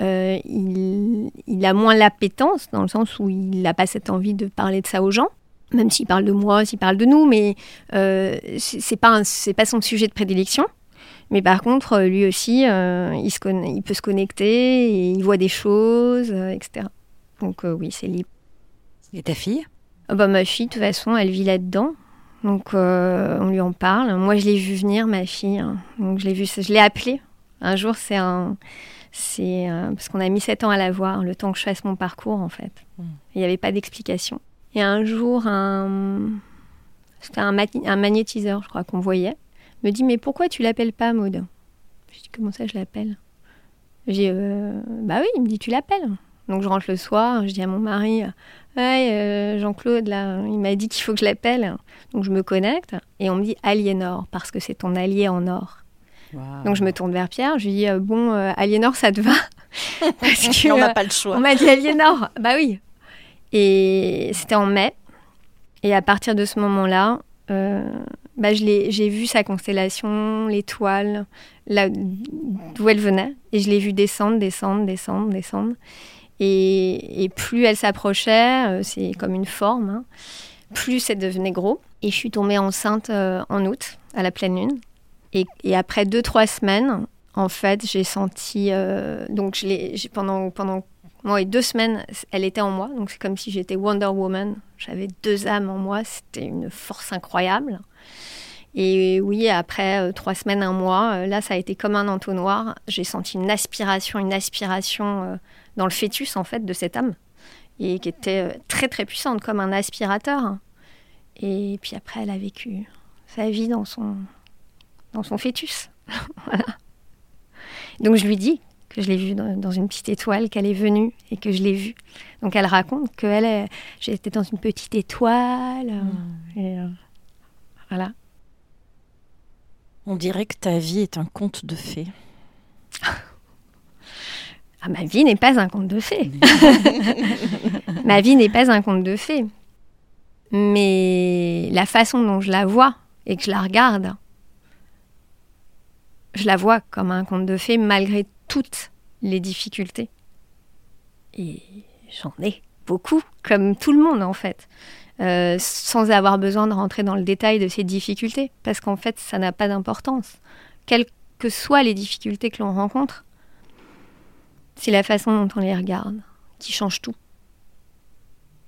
[SPEAKER 3] euh, il, a moins l'appétence, dans le sens où il n'a pas cette envie de parler de ça aux gens. même s'il parle de moi, s'il parle de nous, mais euh, c'est pas pas son sujet de prédilection. Mais par contre, lui aussi, euh, il, se il peut se connecter, et il voit des choses, etc. Donc oui, c'est libre.
[SPEAKER 1] Et ta fille?
[SPEAKER 3] Ah bah, Ma fille, de toute façon, elle vit là-dedans. Donc on lui en parle. Moi, je l'ai vu venir, ma fille. Hein. Donc je l'ai vu, je l'ai appelée. Un jour, c'est un, c'est parce qu'on a mis sept ans à la voir, le temps que je fasse mon parcours en fait. Mmh. Il n'y avait pas d'explication. Et un jour, un, c'était un, un, magnétiseur, je crois, qu'on voyait, me dit Mais pourquoi tu l'appelles pas Maud Je dis Comment ça, je l'appelle? J'ai euh, Bah oui, il me dit Tu l'appelles. Donc je rentre le soir, je dis à mon mari Ouais, euh, Jean-Claude, là, il m'a dit qu'il faut que je l'appelle. Donc je me connecte et on me dit Aliénor, parce que c'est ton allié en or. Donc je me tourne vers Pierre, je lui dis euh, Bon, Aliénor, ça te va? *laughs*
[SPEAKER 2] Parce qu'on n'a pas le choix.
[SPEAKER 3] On m'a dit Aliénor. bah oui. Et c'était en mai. Et à partir de ce moment-là, euh, bah, j'ai vu sa constellation, l'étoile, d'où elle venait. Et je l'ai vu descendre, descendre, descendre, descendre. Et, plus elle s'approchait, euh, c'est comme une forme, hein, plus elle devenait gros. Et je suis tombée enceinte euh, en août, à la pleine lune. Et, après deux, trois semaines, en fait, j'ai senti. Euh, donc, pendant, pendant moi, deux semaines, elle était en moi. Donc, c'est comme si j'étais Wonder Woman. J'avais deux âmes en moi. C'était une force incroyable. Et oui, après trois semaines, un mois, là, ça a été comme un entonnoir. J'ai senti une aspiration, une aspiration dans le fœtus, en fait, de cette âme. Et qui était très, très puissante, comme un aspirateur. Et puis après, elle a vécu sa vie dans son, dans son fœtus. *laughs* voilà. Donc, je lui dis que je l'ai vue dans, une petite étoile, qu'elle est venue et que je l'ai vue. Donc elle raconte que j'étais dans une petite étoile. Hmm. Et, euh, voilà.
[SPEAKER 2] On dirait que ta vie est un conte de fées. *laughs*
[SPEAKER 3] ah, ma vie n'est pas un conte de fées. *laughs* ma vie n'est pas un conte de fées. Mais la façon dont je la vois et que je la regarde, je la vois comme un conte de fées malgré toutes les difficultés. Et j'en ai beaucoup, comme tout le monde en fait, euh, sans avoir besoin de rentrer dans le détail de ces difficultés, parce qu'en fait, ça n'a pas d'importance. Quelles que soient les difficultés que l'on rencontre, c'est la façon dont on les regarde qui change tout.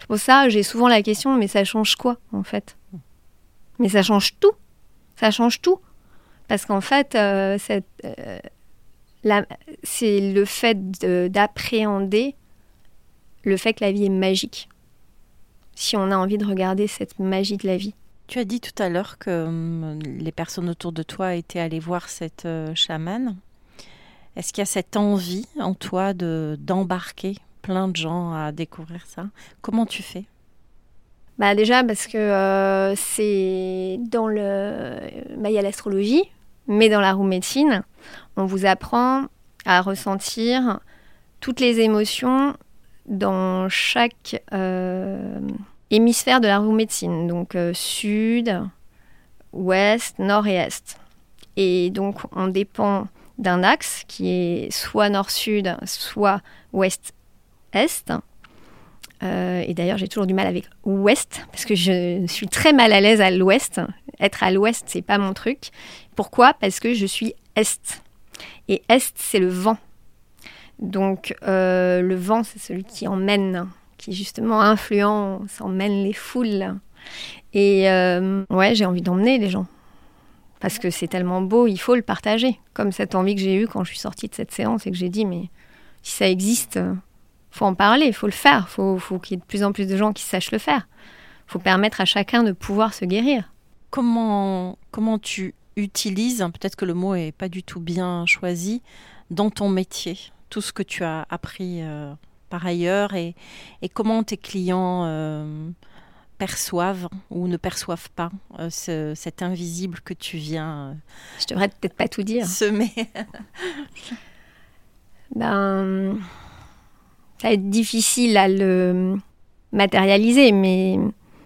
[SPEAKER 3] Pour ça, j'ai souvent la question, mais ça change quoi en fait? Mais ça change tout. Ça change tout. Parce qu'en fait, euh, euh, c'est le fait d'appréhender le fait que la vie est magique. Si on a envie de regarder cette magie de la vie.
[SPEAKER 2] Tu as dit tout à l'heure que hum, les personnes autour de toi étaient allées voir cette euh, chamane. Est-ce qu'il y a cette envie en toi de d'embarquer plein de gens à découvrir ça? Comment tu fais?
[SPEAKER 3] Bah déjà parce que euh, c'est dans le bah, il y a l'astrologie mais dans la roue médecine, on vous apprend à ressentir toutes les émotions dans chaque euh, hémisphère de la roue médecine, donc euh, sud, ouest, nord et est. Et donc on dépend d'un axe qui est soit nord-sud, soit ouest-est. Euh, et d'ailleurs, j'ai toujours du mal avec ouest parce que je suis très mal à l'aise à l'ouest. Être à l'ouest, c'est pas mon truc. Pourquoi? Parce que je suis est. Et est, c'est le vent. Donc, euh, le vent, c'est celui qui emmène, qui justement influence, emmène les foules. Et euh, ouais, j'ai envie d'emmener les gens. Parce que c'est tellement beau, il faut le partager. Comme cette envie que j'ai eue quand je suis sortie de cette séance et que j'ai dit, mais si ça existe, faut en parler, il faut le faire, faut, faut qu'il y ait de plus en plus de gens qui sachent le faire. Faut permettre à chacun de pouvoir se guérir.
[SPEAKER 2] Comment, comment tu utilises, peut-être que le mot est pas du tout bien choisi, dans ton métier, tout ce que tu as appris euh, par ailleurs et, et, comment tes clients euh, perçoivent ou ne perçoivent pas euh, ce, cet invisible que tu viens.
[SPEAKER 3] Je devrais peut-être pas tout dire.
[SPEAKER 2] Semer. *laughs*
[SPEAKER 3] ben ça va être difficile à le matérialiser, mais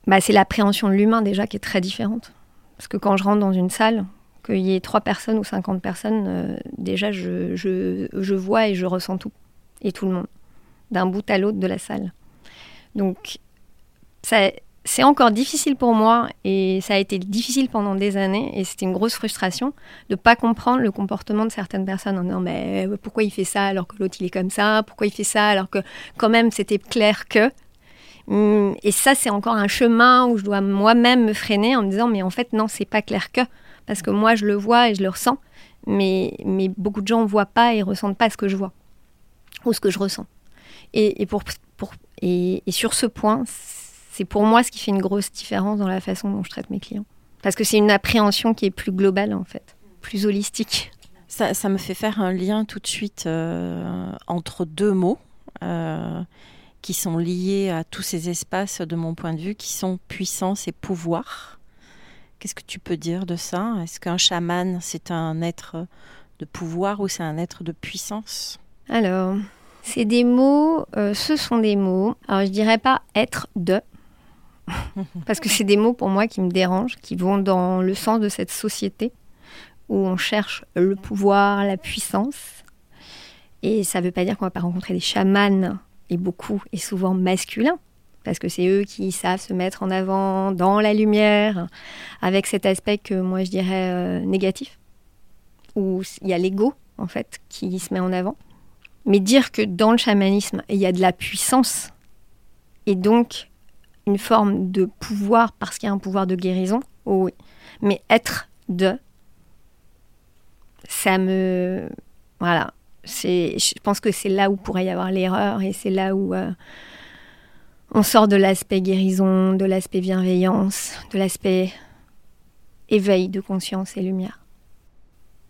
[SPEAKER 3] bah, c'est l'appréhension de l'humain déjà qui est très différente. Parce que quand je rentre dans une salle, qu'il y ait trois personnes ou 50 personnes, euh, déjà je, je, je, vois et je ressens tout. Et tout le monde. D'un bout à l'autre de la salle. Donc ça, c'est encore difficile pour moi et ça a été difficile pendant des années et c'était une grosse frustration de pas comprendre le comportement de certaines personnes en disant mais pourquoi il fait ça alors que l'autre il est comme ça? Pourquoi il fait ça alors que quand même c'était clair que hum, et ça c'est encore un chemin où je dois moi-même me freiner en me disant mais en fait non c'est pas clair que. Parce que moi je le vois et je le ressens mais mais beaucoup de gens voient pas et ressentent pas ce que je vois ou ce que je ressens. Et, pour, pour et, et sur ce point c'est pour moi ce qui fait une grosse différence dans la façon dont je traite mes clients. Parce que c'est une appréhension qui est plus globale, en fait, plus holistique.
[SPEAKER 2] Ça, ça me fait faire un lien tout de suite euh, entre deux mots euh, qui sont liés à tous ces espaces, de mon point de vue, qui sont puissance et pouvoir. Qu'est-ce que tu peux dire de ça? Est-ce qu'un chaman, c'est un être de pouvoir ou c'est un être de puissance?
[SPEAKER 3] Alors, c'est des mots, euh, ce sont des mots. Alors, je dirais pas être de, *laughs* parce que c'est des mots pour moi qui me dérangent, qui vont dans le sens de cette société où on cherche le pouvoir, la puissance. Et ça ne veut pas dire qu'on va pas rencontrer des chamans, et beaucoup, et souvent masculins, parce que c'est eux qui savent se mettre en avant dans la lumière, avec cet aspect que moi je dirais euh, négatif, où il y a l'ego, en fait, qui se met en avant. Mais dire que dans le chamanisme, il y a de la puissance, et donc une forme de pouvoir parce qu'il y a un pouvoir de guérison, oh oui. Mais être de, ça me. Voilà. Je pense que c'est là où pourrait y avoir l'erreur et c'est là où euh, on sort de l'aspect guérison, de l'aspect bienveillance, de l'aspect éveil de conscience et lumière.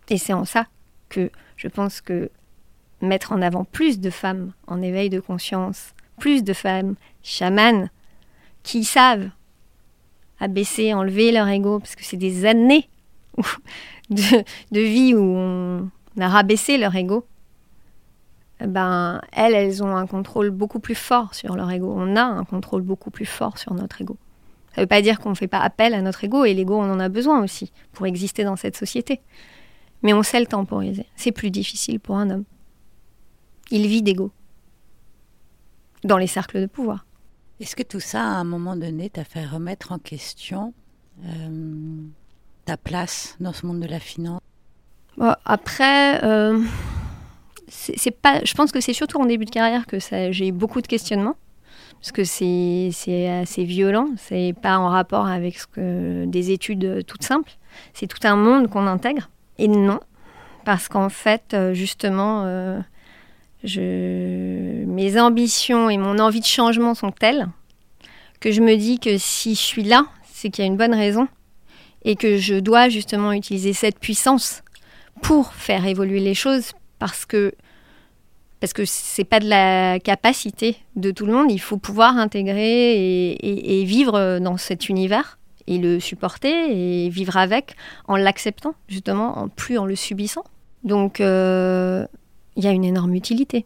[SPEAKER 3] Et c'est en ça que je pense que mettre en avant plus de femmes en éveil de conscience, plus de femmes chamanes, qui savent abaisser, enlever leur ego, parce que c'est des années *laughs* de, vie où on a rabaissé leur ego, eh ben, elles, elles ont un contrôle beaucoup plus fort sur leur ego. On a un contrôle beaucoup plus fort sur notre ego. Ça ne veut pas dire qu'on ne fait pas appel à notre ego, et l'ego, on en a besoin aussi pour exister dans cette société. Mais on sait le temporiser. C'est plus difficile pour un homme. Il vit d'ego. Dans les cercles de pouvoir.
[SPEAKER 1] Est-ce que tout ça, à un moment donné, t'a fait remettre en question euh, ta place dans ce monde de la finance?
[SPEAKER 3] Après, euh, c'est pas. Je pense que c'est surtout en début de carrière que j'ai eu beaucoup de questionnements parce que c'est assez violent. C'est pas en rapport avec des études toutes simples. C'est tout un monde qu'on intègre. Et non, parce qu'en fait, euh, justement, je, mes ambitions et mon envie de changement sont telles que je me dis que si je suis là, c'est qu'il y a une bonne raison et que je dois justement utiliser cette puissance pour faire évoluer les choses parce que parce que c'est pas de la capacité de tout le monde. Il faut pouvoir intégrer et, vivre dans cet univers et le supporter et vivre avec en l'acceptant justement, en plus en le subissant. Donc euh, il y a une énorme utilité.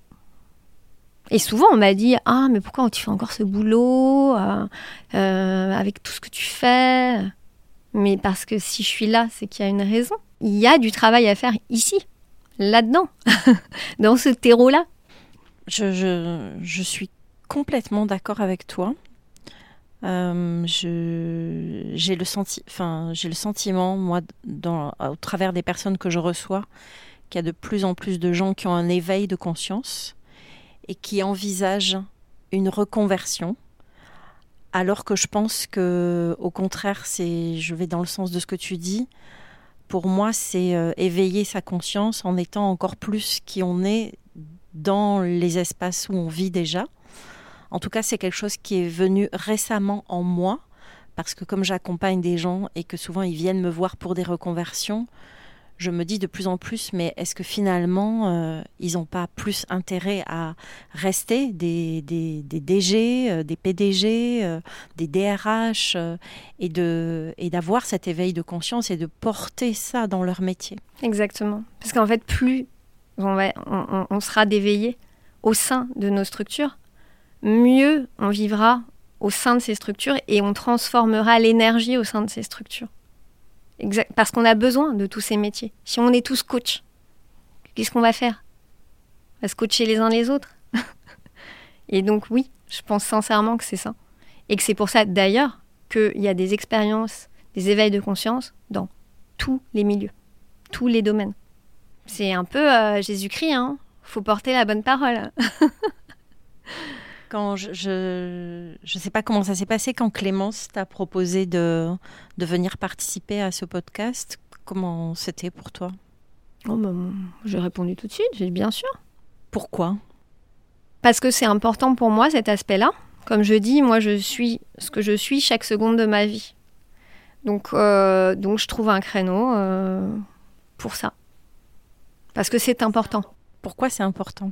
[SPEAKER 3] Et souvent, on m'a dit Ah, mais pourquoi tu fais encore ce boulot euh, euh, avec tout ce que tu fais? Mais parce que si je suis là, c'est qu'il y a une raison. Il y a du travail à faire ici, là-dedans, *laughs* dans ce terreau-là.
[SPEAKER 2] Je, suis complètement d'accord avec toi. Euh, j'ai le, senti, le sentiment, moi, dans, au travers des personnes que je reçois, qu'il y a de plus en plus de gens qui ont un éveil de conscience et qui envisagent une reconversion. Alors que je pense que, au contraire, c'est, je vais dans le sens de ce que tu dis. Pour moi, c'est euh, éveiller sa conscience en étant encore plus qui on est dans les espaces où on vit déjà. En tout cas, c'est quelque chose qui est venu récemment en moi, parce que comme j'accompagne des gens et que souvent ils viennent me voir pour des reconversions, je me dis de plus en plus, mais est-ce que finalement, euh, ils n'ont pas plus intérêt à rester des, des, des DG, euh, des PDG, euh, des DRH, et, de, et d'avoir cet éveil de conscience et de porter ça dans leur métier?
[SPEAKER 3] Exactement. Parce qu'en fait, plus on, va, on, sera d'éveillés au sein de nos structures, mieux on vivra au sein de ces structures et on transformera l'énergie au sein de ces structures parce qu'on a besoin de tous ces métiers. Si on est tous coachs, qu'est-ce qu'on va faire? On va se coacher les uns les autres. *laughs* et donc oui, je pense sincèrement que c'est ça. Et que c'est pour ça, d'ailleurs, qu'il y a des expériences, des éveils de conscience dans tous les milieux, tous les domaines. C'est un peu euh, Jésus-Christ, hein faut porter la bonne parole. *laughs*
[SPEAKER 2] quand je, je, sais pas comment ça s'est passé quand Clémence t'a proposé de, de venir participer à ce podcast. Comment c'était pour toi?
[SPEAKER 3] Oh ben, J'ai répondu tout de suite, j'ai dit bien sûr.
[SPEAKER 2] Pourquoi?
[SPEAKER 3] Parce que c'est important pour moi cet aspect-là. Comme je dis, moi je suis ce que je suis chaque seconde de ma vie. Donc, euh, donc je trouve un créneau euh, pour ça. Parce que c'est important.
[SPEAKER 2] Pourquoi c'est important?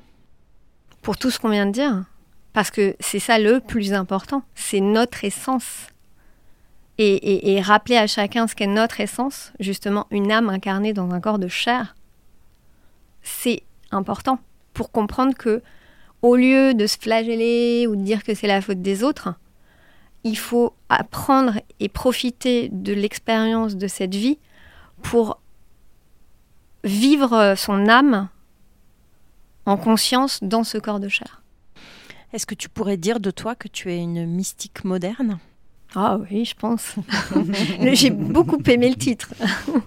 [SPEAKER 3] Pour tout ce qu'on vient de dire. Parce que c'est ça le plus important. C'est notre essence. Et, rappeler à chacun ce qu'est notre essence, justement une âme incarnée dans un corps de chair, c'est important pour comprendre que, au lieu de se flageller ou de dire que c'est la faute des autres, il faut apprendre et profiter de l'expérience de cette vie pour vivre son âme en conscience dans ce corps de chair.
[SPEAKER 2] Est-ce que tu pourrais dire de toi que tu es une mystique moderne?
[SPEAKER 3] Ah oui, je pense. J'ai beaucoup aimé le titre.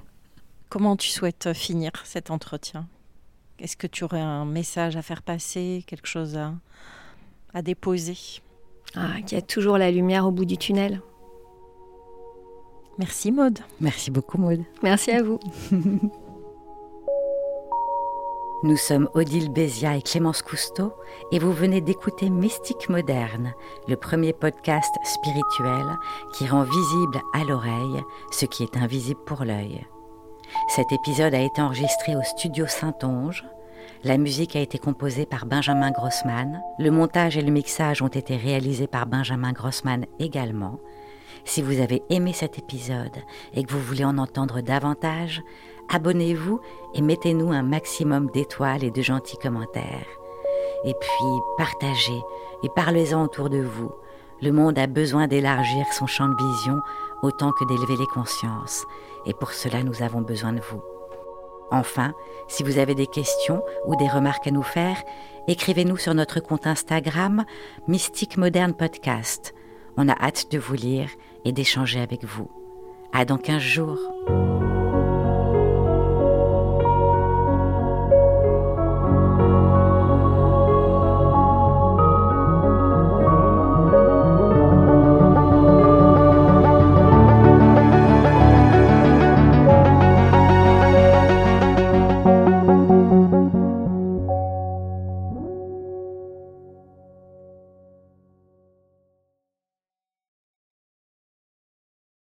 [SPEAKER 3] *laughs*
[SPEAKER 2] Comment tu souhaites finir cet entretien? Est-ce que tu aurais un message à faire passer, quelque chose à, à déposer?
[SPEAKER 3] Ah, qu'il y a toujours la lumière au bout du tunnel.
[SPEAKER 2] Merci Maude.
[SPEAKER 1] Merci beaucoup Maude.
[SPEAKER 3] Merci à vous. *laughs*
[SPEAKER 1] Nous sommes Odile Bézia et Clémence Cousteau et vous venez d'écouter Mystique Moderne, le premier podcast spirituel qui rend visible à l'oreille ce qui est invisible pour l'œil. Cet épisode a été enregistré au studio Saint-Onge. La musique a été composée par Benjamin Grossman. Le montage et le mixage ont été réalisés par Benjamin Grossman également. Si vous avez aimé cet épisode et que vous voulez en entendre davantage, abonnez-vous et mettez-nous un maximum d'étoiles et de gentils commentaires. Et puis partagez et parlez-en autour de vous. Le monde a besoin d'élargir son champ de vision autant que d'élever les consciences. Et pour cela, nous avons besoin de vous. Enfin, si vous avez des questions ou des remarques à nous faire, écrivez-nous sur notre compte Instagram Mystique Moderne Podcast. On a hâte de vous lire et d'échanger avec vous. À dans 15 jours.